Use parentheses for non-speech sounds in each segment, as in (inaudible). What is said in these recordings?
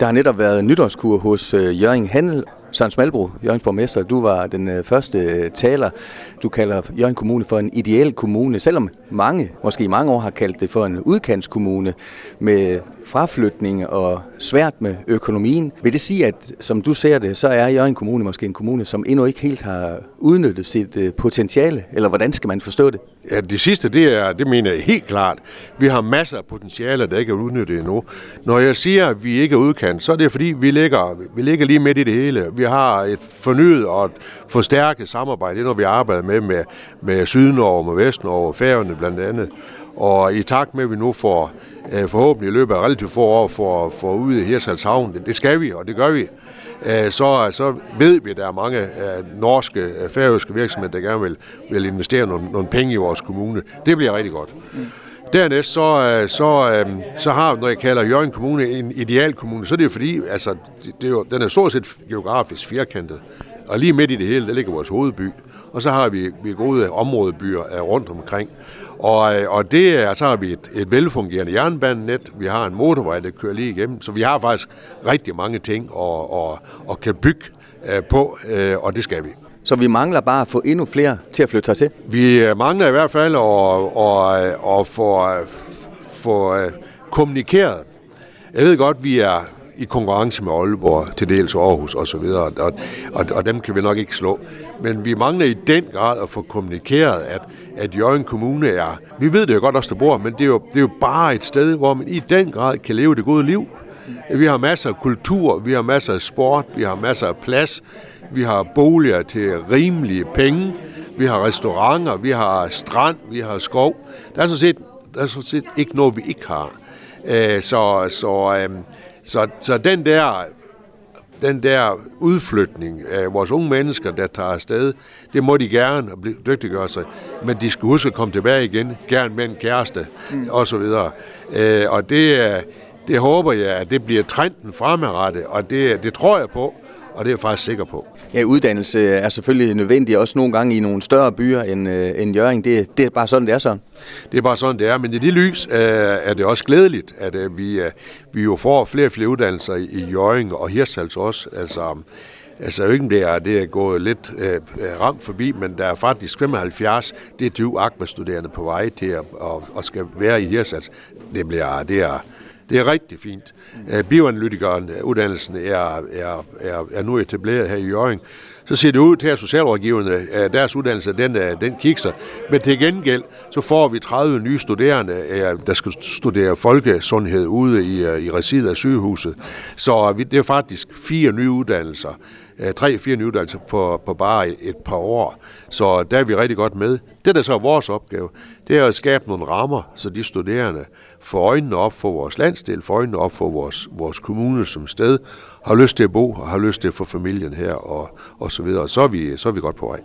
Der har netop været nytårskur hos øh, Jørgen Handel, Søren Smalbro, Jørgens borgmester, du var den øh, første øh, taler. Du kalder Jørgen Kommune for en ideel kommune, selvom mange, måske i mange år, har kaldt det for en udkantskommune med fraflytning og svært med økonomien. Vil det sige, at som du ser det, så er Jørgen Kommune måske en kommune, som endnu ikke helt har udnyttet sit øh, potentiale? Eller hvordan skal man forstå det? Ja, det sidste, det, er, det mener jeg helt klart. Vi har masser af potentiale, der ikke er udnyttet endnu. Når jeg siger, at vi ikke er udkant, så er det fordi, vi ligger, vi ligger lige midt i det hele. Vi har et fornyet og et forstærket samarbejde. Det er noget, vi arbejder med med, med Sydnorge, med Vestnorge, Færøerne blandt andet. Og i takt med, at vi nu får øh, forhåbentlig i løbet af relativt få år for, for ud i Hirshalshavn, det, det skal vi, og det gør vi, øh, så, så ved vi, at der er mange øh, norske, øh, færøske virksomheder, der gerne vil, vil investere nogle, nogle penge i vores kommune. Det bliver rigtig godt. Mm. Dernæst så, øh, så, øh, så har, når jeg kalder Jørgen Kommune en ideal kommune, så er det jo fordi, altså, det, det er jo, den er stort set geografisk firkantet. Og lige midt i det hele, der ligger vores hovedby. Og så har vi, vi gode områdebyer rundt omkring. Og, øh, og det er, så har vi et, et velfungerende jernbanenet, vi har en motorvej, der kører lige igennem, så vi har faktisk rigtig mange ting at, at, at kan bygge øh, på, øh, og det skal vi. Så vi mangler bare at få endnu flere til at flytte til? Vi mangler i hvert fald at, at, at få, få kommunikeret. Jeg ved godt, vi er i konkurrence med Aalborg, til dels Aarhus osv., og, og, og, og dem kan vi nok ikke slå. Men vi mangler i den grad at få kommunikeret, at, at Jørgen Kommune er, vi ved det jo godt også, der bor, men det er, jo, det er jo bare et sted, hvor man i den grad kan leve det gode liv. Vi har masser af kultur, vi har masser af sport, vi har masser af plads, vi har boliger til rimelige penge, vi har restauranter, vi har strand, vi har skov. Der er sådan set, der er sådan set ikke noget, vi ikke har. Så, så øhm, så, så den der den der udflytning af vores unge mennesker, der tager afsted, det må de gerne dygtiggøre sig. Men de skal huske at komme tilbage igen, gerne med en kæreste, mm. og så videre. Øh, og det, det håber jeg, at det bliver trenden fremadrettet, og det, det tror jeg på og det er jeg faktisk sikker på. Ja, uddannelse er selvfølgelig nødvendig, også nogle gange i nogle større byer end, øh, end Jørgen. Det, det er bare sådan, det er så. Det er bare sådan, det er. Men i det lys øh, er det også glædeligt, at øh, vi, øh, vi jo får flere og flere uddannelser i, i Jørgen og Hirtshals også. Altså, Altså ikke det er, det er gået lidt øh, ramt forbi, men der er faktisk 75 det 20 akvastuderende på vej til at, at, at skal være i Hirsals. Det, bliver, det, er, det er rigtig fint. Mm. Bioanalytikeren, øh, uddannelsen er, er, er, er nu etableret her i Jørgen. Så ser det ud til, at socialrådgiverne, deres uddannelse, den, øh, den kikser. Men til gengæld, så får vi 30 nye studerende, øh, der skal studere folkesundhed ude i, øh, i residet af sygehuset. Så vi, det er faktisk fire nye uddannelser tre-fire nye uddannelser på, på bare et par år. Så der er vi rigtig godt med. Det, der så er vores opgave, det er at skabe nogle rammer, så de studerende får øjnene op for vores landsdel, får øjnene op for vores, vores kommune som sted, har lyst til at bo og har lyst til at få familien her og, og så videre. Så er, vi, så er vi godt på vej.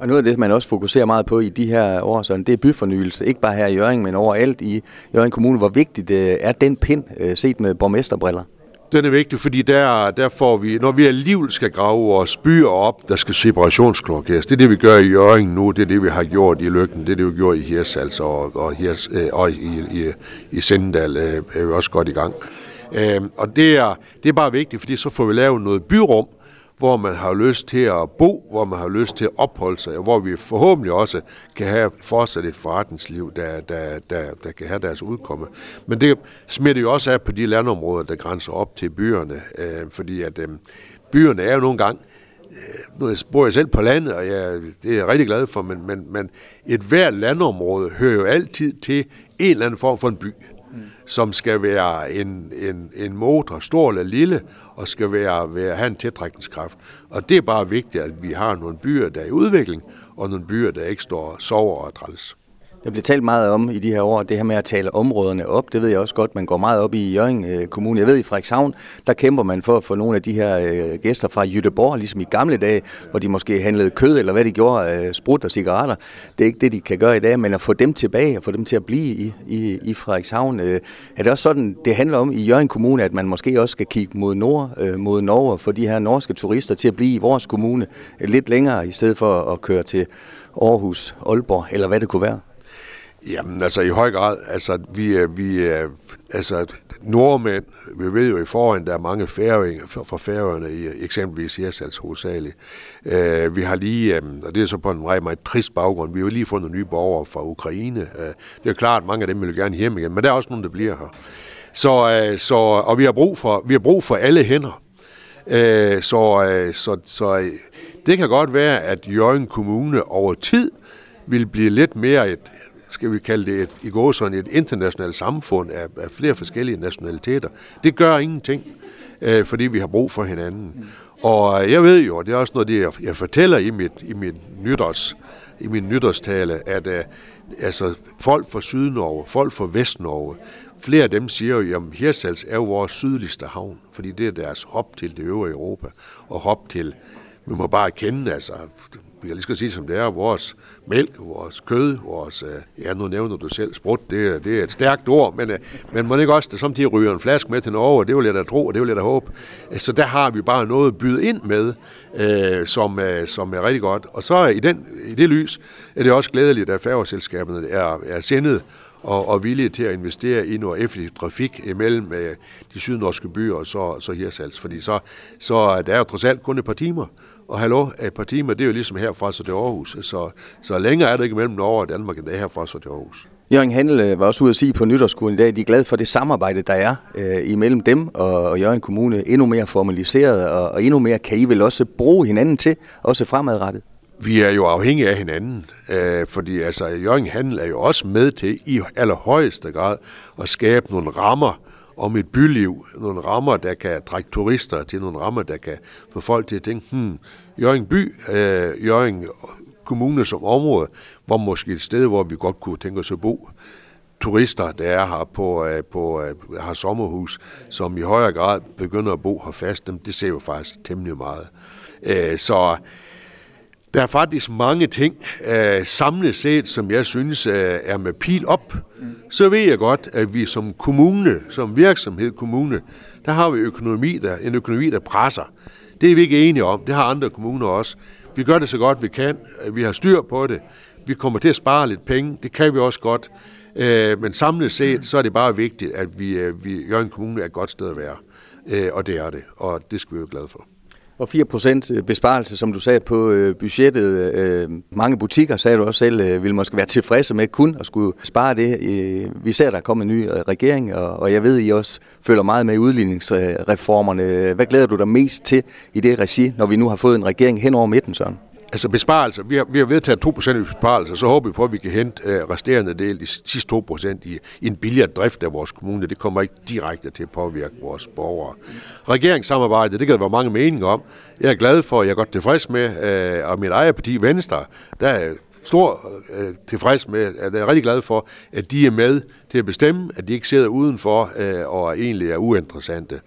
Og noget af det, man også fokuserer meget på i de her år, sådan, det er byfornyelse. Ikke bare her i Jørgen, men overalt i Jørgen Kommune. Hvor vigtigt øh, er den pind øh, set med borgmesterbriller? Den er vigtig, fordi der, der får vi, når vi alligevel skal grave vores byer op, der skal separationsklokeres. Det er det, vi gør i Jørgen nu, det er det, vi har gjort i Lykken, det er det, vi gjort i Hirsals og, og, Hirs, øh, og i, i, i Sendal er vi også godt i gang. Øh, og det er, det er bare vigtigt, fordi så får vi lavet noget byrum, hvor man har lyst til at bo, hvor man har lyst til at opholde sig, og hvor vi forhåbentlig også kan have fortsat et forretningsliv, der, der, der, der kan have deres udkomme. Men det smitter jo også af på de landområder, der grænser op til byerne, øh, fordi at øh, byerne er jo nogle gange øh, nu bor jeg selv på landet, og jeg, det er jeg rigtig glad for, men, men, men et hvert landområde hører jo altid til en eller anden form for en by, mm. som skal være en, en, en motor, stor eller lille, og skal være, være, have en tiltrækningskraft. Og det er bare vigtigt, at vi har nogle byer, der er i udvikling, og nogle byer, der ikke står sover og træls. Der bliver talt meget om i de her år, det her med at tale områderne op. Det ved jeg også godt, man går meget op i Jørgen øh, Kommune. Jeg ved, i Frederikshavn, der kæmper man for at få nogle af de her øh, gæster fra Jødeborg, ligesom i gamle dage, hvor de måske handlede kød, eller hvad de gjorde, øh, sprut og cigaretter. Det er ikke det, de kan gøre i dag, men at få dem tilbage, og få dem til at blive i, i, i Frederikshavn. Øh, er det også sådan, det handler om i Jørgen Kommune, at man måske også skal kigge mod nord, øh, mod Norge, for de her norske turister til at blive i vores kommune lidt længere, i stedet for at køre til Aarhus, Aalborg, eller hvad det kunne være? Jamen, altså i høj grad. Altså, vi, vi, altså, nordmænd. Vi ved jo i forhånd, der er mange færinger fra færøerne i eksempelvis Hirsals hovedsageligt. Øh, vi har lige, øh, og det er så på en meget, meget trist baggrund, vi har jo lige fundet nye borgere fra Ukraine. Øh, det er klart, at mange af dem vil gerne hjem igen, men der er også nogle, der bliver her. Så, øh, så, og vi har, brug for, vi har brug for alle hænder. Øh, så, øh, så, så øh, det kan godt være, at Jørgen Kommune over tid vil blive lidt mere et, skal vi kalde det et, i går sådan et internationalt samfund af, af flere forskellige nationaliteter. Det gør ingenting, øh, fordi vi har brug for hinanden. Og jeg ved jo, det er også noget, det jeg, jeg fortæller i mit, i mit nytårs, i min nytårstale, at uh, altså, folk fra Sydnorge, folk fra Vestnorge, flere af dem siger jo, at Hirsals er jo vores sydligste havn, fordi det er deres hop til det øvrige Europa, og hop til, vi må bare kende, altså, vi kan lige skal sige som det er, vores mælk, vores kød, vores, øh, ja nu nævner du selv sprut, det, det er et stærkt ord, men, øh, men må ikke også, det samtidig ryger en flaske med til Norge, det vil jeg da tro, og det vil jeg da håbe. Øh, så der har vi bare noget at byde ind med, øh, som, øh, som er rigtig godt. Og så i, den, i det lys er det også glædeligt, at færgeselskaberne er, er sendet og, og villige til at investere i noget effektiv trafik imellem øh, de sydnorske byer og så, så Hirsals. Fordi så, så der er jo trods alt kun et par timer. Og hallo, et par timer, det er jo ligesom herfra så til Aarhus. Så, så længere er det ikke mellem Norge og Danmark, end det er herfra så til Aarhus. Jørgen Handel øh, var også ude at sige på nytårsskolen i dag, at de er glade for det samarbejde, der er øh, imellem dem og, og Jørgen Kommune. Endnu mere formaliseret, og, og endnu mere kan I vel også bruge hinanden til, også fremadrettet? Vi er jo afhængige af hinanden, øh, fordi altså, Jørgen Handel er jo også med til i allerhøjeste grad at skabe nogle rammer om et byliv, nogle rammer, der kan trække turister til, nogle rammer, der kan få folk til at tænke, hmm, Jørgen by, øh, Jørgen kommune som område, var måske et sted, hvor vi godt kunne tænke os at bo. Turister, der er her på, øh, på øh, har sommerhus, som i højere grad begynder at bo her fast, dem, det ser jo faktisk temmelig meget. Øh, så der er faktisk mange ting øh, samlet set, som jeg synes øh, er med pil op. Mm. Så ved jeg godt, at vi som kommune, som virksomhed kommune, der har vi økonomi, der, en økonomi, der presser. Det er vi ikke enige om. Det har andre kommuner også. Vi gør det så godt vi kan. Vi har styr på det. Vi kommer til at spare lidt penge. Det kan vi også godt. Øh, men samlet set, så er det bare vigtigt, at vi, øh, vi gør en kommune er et godt sted at være. Øh, og det er det. Og det skal vi være glade for. Og 4% øh, besparelse, som du sagde, på øh, budgettet. Øh, mange butikker, sagde du også selv, ville måske være tilfredse med kun at skulle spare det. Vi ser, der er kommet en ny regering, og, og jeg ved, I også følger meget med i udligningsreformerne. Hvad glæder du dig mest til i det regi, når vi nu har fået en regering hen over midten, Søren? Altså besparelser, vi har, vi har vedtaget 2% i besparelser, så håber vi på, at vi kan hente øh, resterende del, de sidste 2% i, i en billigere drift af vores kommune. Det kommer ikke direkte til at påvirke vores borgere. Regeringssamarbejdet, det kan der være mange meninger om. Jeg er glad for, jeg er godt tilfreds med, øh, og mit eget parti Venstre, der er stor øh, tilfreds med, at jeg er rigtig glad for, at de er med til at bestemme, at de ikke sidder udenfor øh, og egentlig er uinteressante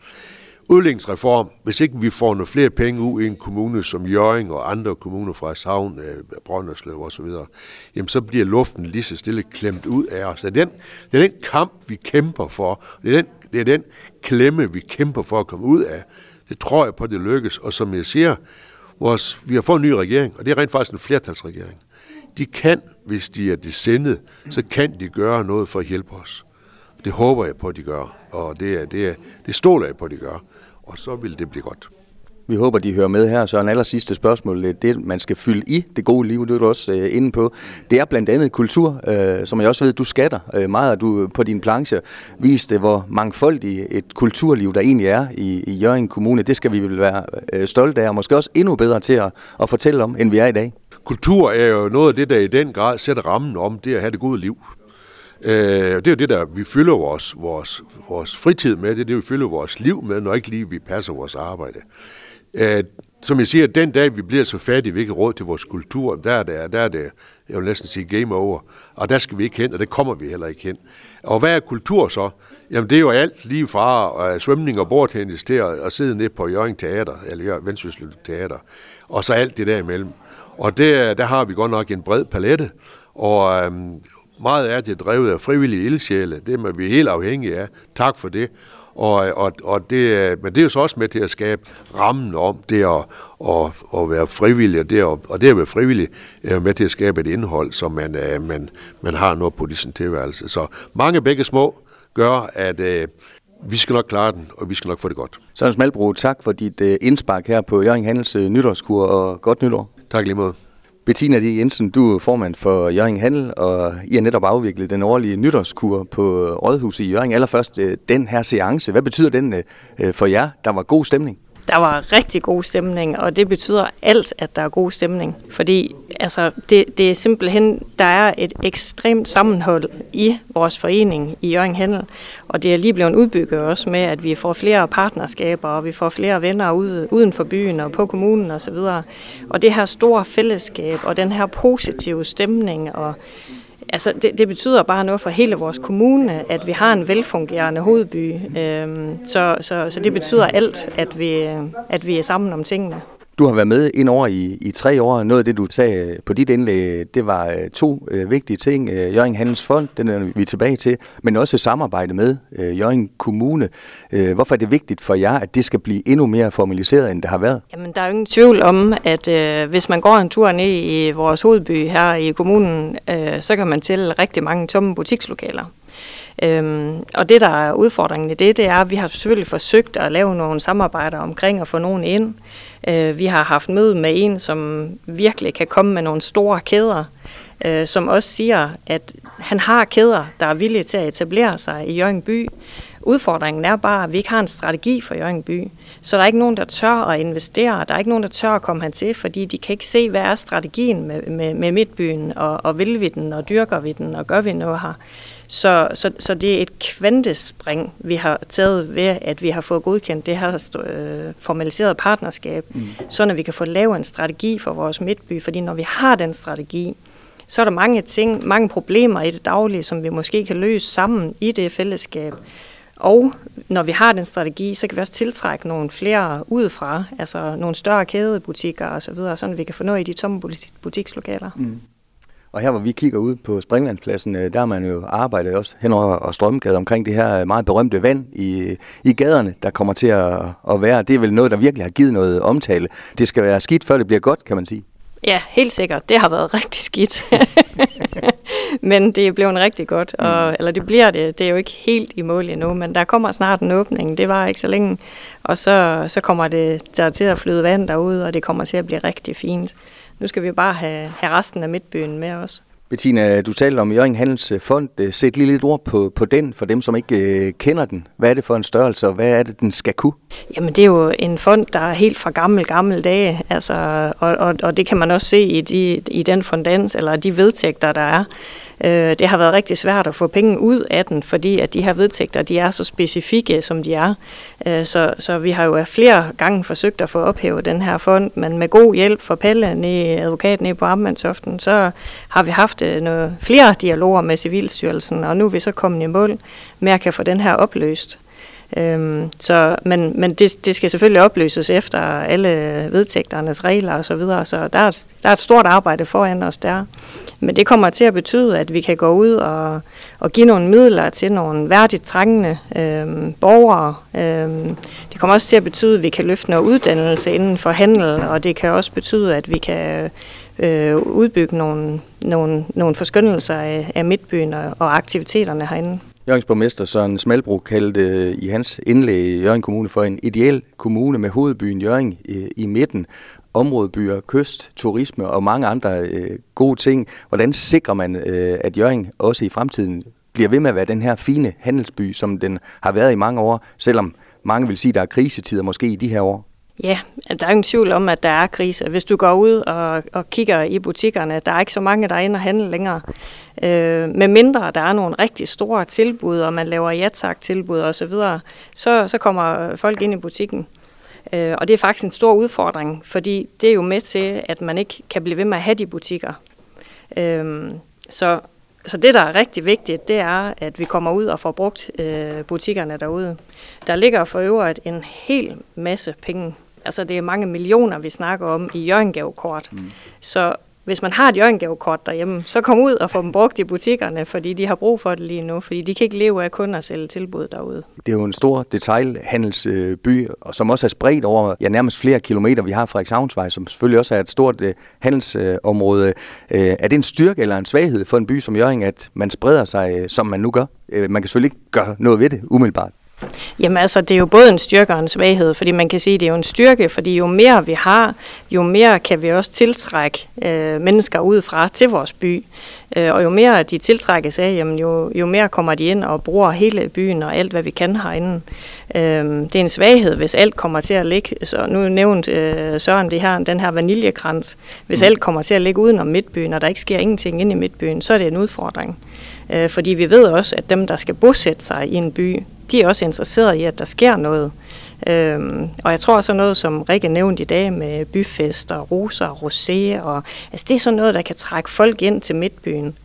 udlægningsreform, hvis ikke vi får nogle flere penge ud i en kommune som Jøring og andre kommuner fra Savn, øh, Brønderslev osv., jamen så bliver luften lige så stille klemt ud af os. Det er den, det er den kamp, vi kæmper for. Det er den, det er den klemme, vi kæmper for at komme ud af. Det tror jeg på, det lykkes. Og som jeg siger, vores, vi har fået en ny regering, og det er rent faktisk en flertalsregering. De kan, hvis de er desendet, så kan de gøre noget for at hjælpe os. Det håber jeg på, at de gør, og det, er, det, er, det stoler jeg på, at de gør og så vil det blive godt. Vi håber, de hører med her. Så en aller sidste spørgsmål. Det, man skal fylde i det gode liv, det er du også øh, inde på. Det er blandt andet kultur, øh, som jeg også ved, du skatter øh, meget, du på din planche viste, hvor mangfoldigt et kulturliv, der egentlig er i, i Jørgen Kommune. Det skal vi vel være øh, stolte af, og måske også endnu bedre til at, at fortælle om, end vi er i dag. Kultur er jo noget af det, der i den grad sætter rammen om det at have det gode liv. Øh, det er jo det, der vi fylder vores, vores, vores fritid med, det er det, vi fylder vores liv med, når ikke lige vi passer vores arbejde. Øh, som jeg siger, den dag vi bliver så fattige, vi ikke råd til vores kultur, der er det, der er det jeg vil næsten sige game over. Og der skal vi ikke hen, og det kommer vi heller ikke hen. Og hvad er kultur så? Jamen det er jo alt lige fra uh, svømning og bordtennis til at, at sidde ned på Jørgen Teater, eller Vendsyssel Teater, og så alt det der imellem. Og det, der har vi godt nok en bred palette, og, øhm, meget af det drevet af frivillige ildsjæle. Det er vi helt afhængige af. Tak for det. Og, og, og det, men det er jo så også med til at skabe rammen om det at, at, at være frivillig, og det, at, og det at være frivillig er med til at skabe et indhold, som man, man, man har noget på sin tilværelse. Så mange begge små gør, at uh, vi skal nok klare den, og vi skal nok få det godt. Søren Smalbro, tak for dit uh, indspark her på Jørgen Handels nytårskur, og godt nytår. Tak lige måde. Bettina D. Jensen, du er formand for Jørgen Handel, og I har netop afviklet den årlige nytårskur på Rådhuset i Jørgen. Allerførst øh, den her seance. Hvad betyder den øh, øh, for jer? Der var god stemning. Der var rigtig god stemning, og det betyder alt, at der er god stemning. Fordi altså, det, det er simpelthen, der er et ekstremt sammenhold i vores forening i Jørgen Handel, og det er lige blevet udbygget også med, at vi får flere partnerskaber, og vi får flere venner ud, uden for byen og på kommunen osv. Og, og det her store fællesskab, og den her positive stemning, og Altså, det, det betyder bare noget for hele vores kommune, at vi har en velfungerende hovedby. Øhm, så, så, så det betyder alt, at vi, at vi er sammen om tingene. Du har været med ind over i, i tre år. Noget af det, du sagde øh, på dit indlæg, det var øh, to øh, vigtige ting. Øh, Jørgen Handels Fond, den er vi tilbage til, men også samarbejde med øh, Jørgen Kommune. Øh, hvorfor er det vigtigt for jer, at det skal blive endnu mere formaliseret, end det har været? Jamen, der er jo ingen tvivl om, at øh, hvis man går en tur ned i vores hovedby her i kommunen, øh, så kan man tælle rigtig mange tomme butikslokaler. Øhm, og det, der er udfordringen i det, det er, at vi har selvfølgelig forsøgt at lave nogle samarbejder omkring at få nogen ind. Øh, vi har haft møde med en, som virkelig kan komme med nogle store kæder, øh, som også siger, at han har kæder, der er villige til at etablere sig i Jørgen by. Udfordringen er bare, at vi ikke har en strategi for Jørgen by. Så der er ikke nogen, der tør at investere. Der er ikke nogen, der tør at komme til, fordi de kan ikke se, hvad er strategien med, med, med midtbyen, og, og vil vi den, og dyrker vi den, og gør vi noget her. Så, så, så det er et kvantespring, vi har taget ved, at vi har fået godkendt det her øh, formaliserede partnerskab, mm. så når vi kan få lavet en strategi for vores midtby. Fordi når vi har den strategi, så er der mange ting, mange problemer i det daglige, som vi måske kan løse sammen i det fællesskab. Og når vi har den strategi, så kan vi også tiltrække nogle flere udefra, altså nogle større kædebutikker osv., så videre, så vi kan få noget i de tomme butikslokaler. Mm. Og her hvor vi kigger ud på Springvandspladsen, øh, der har man jo arbejdet også hen over Strømgade omkring det her meget berømte vand i, i gaderne, der kommer til at, at være. Det er vel noget, der virkelig har givet noget omtale. Det skal være skidt, før det bliver godt, kan man sige. Ja, helt sikkert. Det har været (laughs) rigtig skidt. (laughs) men det er blevet rigtig godt, og, mm. eller det bliver det. Det er jo ikke helt i mål endnu, men der kommer snart en åbning. Det var ikke så længe, og så, så kommer det der til at flyde vand derude, og det kommer til at blive rigtig fint. Nu skal vi bare have, have resten af midtbyen med os. Bettina, du talte om Jørgen Handels Fond. Sæt lige lidt ord på, på den, for dem, som ikke øh, kender den. Hvad er det for en størrelse, og hvad er det, den skal kunne? Jamen, det er jo en fond, der er helt fra gammel, gammel dage. Altså, og, og, og det kan man også se i, de, i den fondans, eller de vedtægter, der er. Øh, det har været rigtig svært at få penge ud af den, fordi at de her vedtægter, de er så specifikke, som de er. Øh, så, så vi har jo flere gange forsøgt at få ophævet den her fond, men med god hjælp fra Pelle, nede, advokaten nede på Ammandsoften, så har vi haft øh, noget, flere dialoger med Civilstyrelsen, og nu er vi så kommet i mål med at kan få den her opløst. Øhm, så, men men det, det skal selvfølgelig opløses efter alle vedtægternes regler og så videre, så der er, der er et stort arbejde foran os der. Men det kommer til at betyde, at vi kan gå ud og, og give nogle midler til nogle værdigt trængende øhm, borgere. Øhm, det kommer også til at betyde, at vi kan løfte noget uddannelse inden for handel, og det kan også betyde, at vi kan øh, udbygge nogle, nogle, nogle forskyndelser af, af midtbyen og, og aktiviteterne herinde. Jørgens borgmester Søren Smalbro kaldte øh, i hans indlæg i Jørgen Kommune for en ideel kommune med hovedbyen Jørgen i, øh, i midten, områdebyer, kyst, turisme og mange andre øh, gode ting. Hvordan sikrer man, øh, at Jørgen også i fremtiden bliver ved med at være den her fine handelsby, som den har været i mange år, selvom mange vil sige, at der er krisetider måske i de her år? Ja, der er ingen tvivl om, at der er krise. Hvis du går ud og, og kigger i butikkerne, der er ikke så mange, der er inde og handle længere. Øh, med mindre der er nogle rigtig store tilbud, og man laver ja-tak-tilbud osv., så, så, så kommer folk ind i butikken. Øh, og det er faktisk en stor udfordring, fordi det er jo med til, at man ikke kan blive ved med at have de butikker. Øh, så, så det, der er rigtig vigtigt, det er, at vi kommer ud og får brugt øh, butikkerne derude. Der ligger for øvrigt en hel masse penge. Altså det er mange millioner, vi snakker om i Jørgengavekort. Mm. Så hvis man har et jørgengavekort derhjemme, så kom ud og få dem brugt i butikkerne, fordi de har brug for det lige nu, fordi de kan ikke leve af kun at sælge tilbud derude. Det er jo en stor detailhandelsby, som også er spredt over ja, nærmest flere kilometer. Vi har Frederikshavnsvej, som selvfølgelig også er et stort uh, handelsområde. Uh, er det en styrke eller en svaghed for en by som Jørgen, at man spreder sig, uh, som man nu gør? Man kan selvfølgelig ikke gøre noget ved det umiddelbart. Jamen altså, det er jo både en styrke og en svaghed, fordi man kan sige, at det er jo en styrke, fordi jo mere vi har, jo mere kan vi også tiltrække øh, mennesker udefra til vores by. Øh, og jo mere de tiltrækkes af, jamen jo, jo mere kommer de ind og bruger hele byen og alt, hvad vi kan herinde. Øh, det er en svaghed, hvis alt kommer til at ligge, så nu nævnt øh, Søren det her, den her vaniljekrans, hvis mm. alt kommer til at ligge udenom midtbyen, og der ikke sker ingenting inde i midtbyen, så er det en udfordring. Øh, fordi vi ved også, at dem, der skal bosætte sig i en by, de er også interesserede i, at der sker noget. Øhm, og jeg tror så noget, som Rikke nævnte i dag med byfester, roser og rosé, og, altså det er sådan noget, der kan trække folk ind til midtbyen.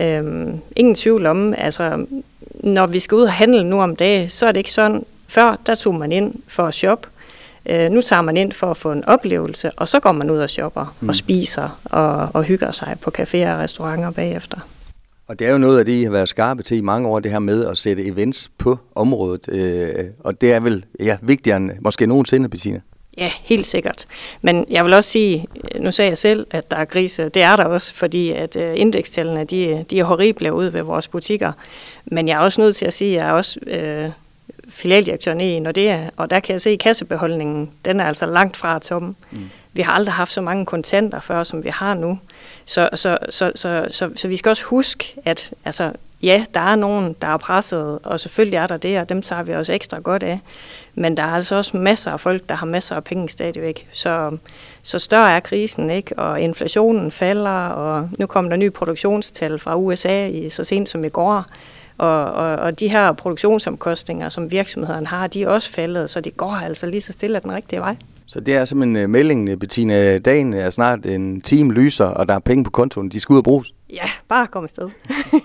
Øhm, ingen tvivl om, altså når vi skal ud og handle nu om dagen, så er det ikke sådan, før der tog man ind for at shoppe, øh, nu tager man ind for at få en oplevelse, og så går man ud og shopper mm. og spiser og, og hygger sig på caféer og restauranter bagefter. Og det er jo noget af det, I har været skarpe til i mange år, det her med at sætte events på området. Øh, og det er vel ja, vigtigere end måske nogensinde, Bettina? Ja, helt sikkert. Men jeg vil også sige, nu sagde jeg selv, at der er grise. Det er der også, fordi at øh, indekstallene, de, de er horrible ude ved vores butikker. Men jeg er også nødt til at sige, at jeg er også øh, filialdirektøren i når det er, og der kan jeg se, at kassebeholdningen, den er altså langt fra toppen. Mm. Vi har aldrig haft så mange kontanter før, som vi har nu. Så, så, så, så, så, så vi skal også huske, at altså, ja, der er nogen, der er presset, og selvfølgelig er der det, og dem tager vi også ekstra godt af. Men der er altså også masser af folk, der har masser af penge stadigvæk. Så, så større er krisen, ikke? Og inflationen falder, og nu kommer der nye produktionstal fra USA i, så sent som i går. Og, og, og de her produktionsomkostninger, som virksomhederne har, de er også faldet, så det går altså lige så stille den rigtige vej. Så det er simpelthen uh, meldingen, Bettina. Dagen er snart en time lyser, og der er penge på kontoen. De skal ud og bruges. Ja, bare kom afsted.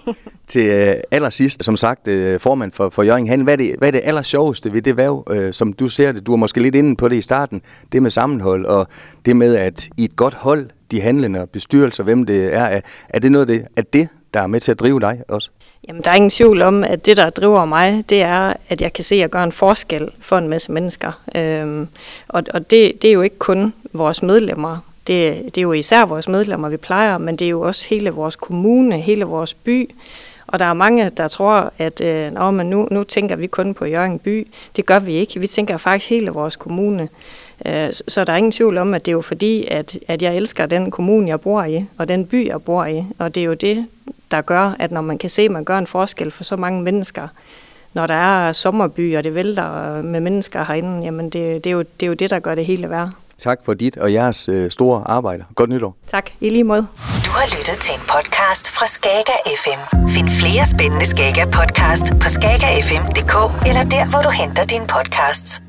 (laughs) Til uh, allersidst, som sagt, uh, formand for, for Jørgen Han, hvad er, det, hvad er det aller sjoveste ved det værv, uh, som du ser det? Du var måske lidt inde på det i starten, det med sammenhold, og det med, at i et godt hold, de handlende og bestyrelser, hvem det er, er det noget af det, er det, der er med til at drive dig også? Jamen, der er ingen tvivl om, at det, der driver mig, det er, at jeg kan se, at gøre en forskel for en masse mennesker. Øhm, og og det, det er jo ikke kun vores medlemmer. Det, det er jo især vores medlemmer, vi plejer, men det er jo også hele vores kommune, hele vores by. Og der er mange, der tror, at øh, Nå, men nu, nu tænker vi kun på Jørgen by. Det gør vi ikke. Vi tænker faktisk hele vores kommune. Øh, så der er ingen tvivl om, at det er jo fordi, at, at jeg elsker den kommune, jeg bor i, og den by, jeg bor i. Og det er jo det, der gør, at når man kan se, at man gør en forskel for så mange mennesker, når der er sommerby, og det vælter med mennesker herinde, jamen det, det, er, jo, det er jo det, der gør det hele værd. Tak for dit og jeres øh, store arbejde. Godt nytår. Tak, i lige måde. Du har lyttet til en podcast fra Skager FM. Find flere spændende Skager podcast på skagerfm.dk eller der, hvor du henter dine podcasts.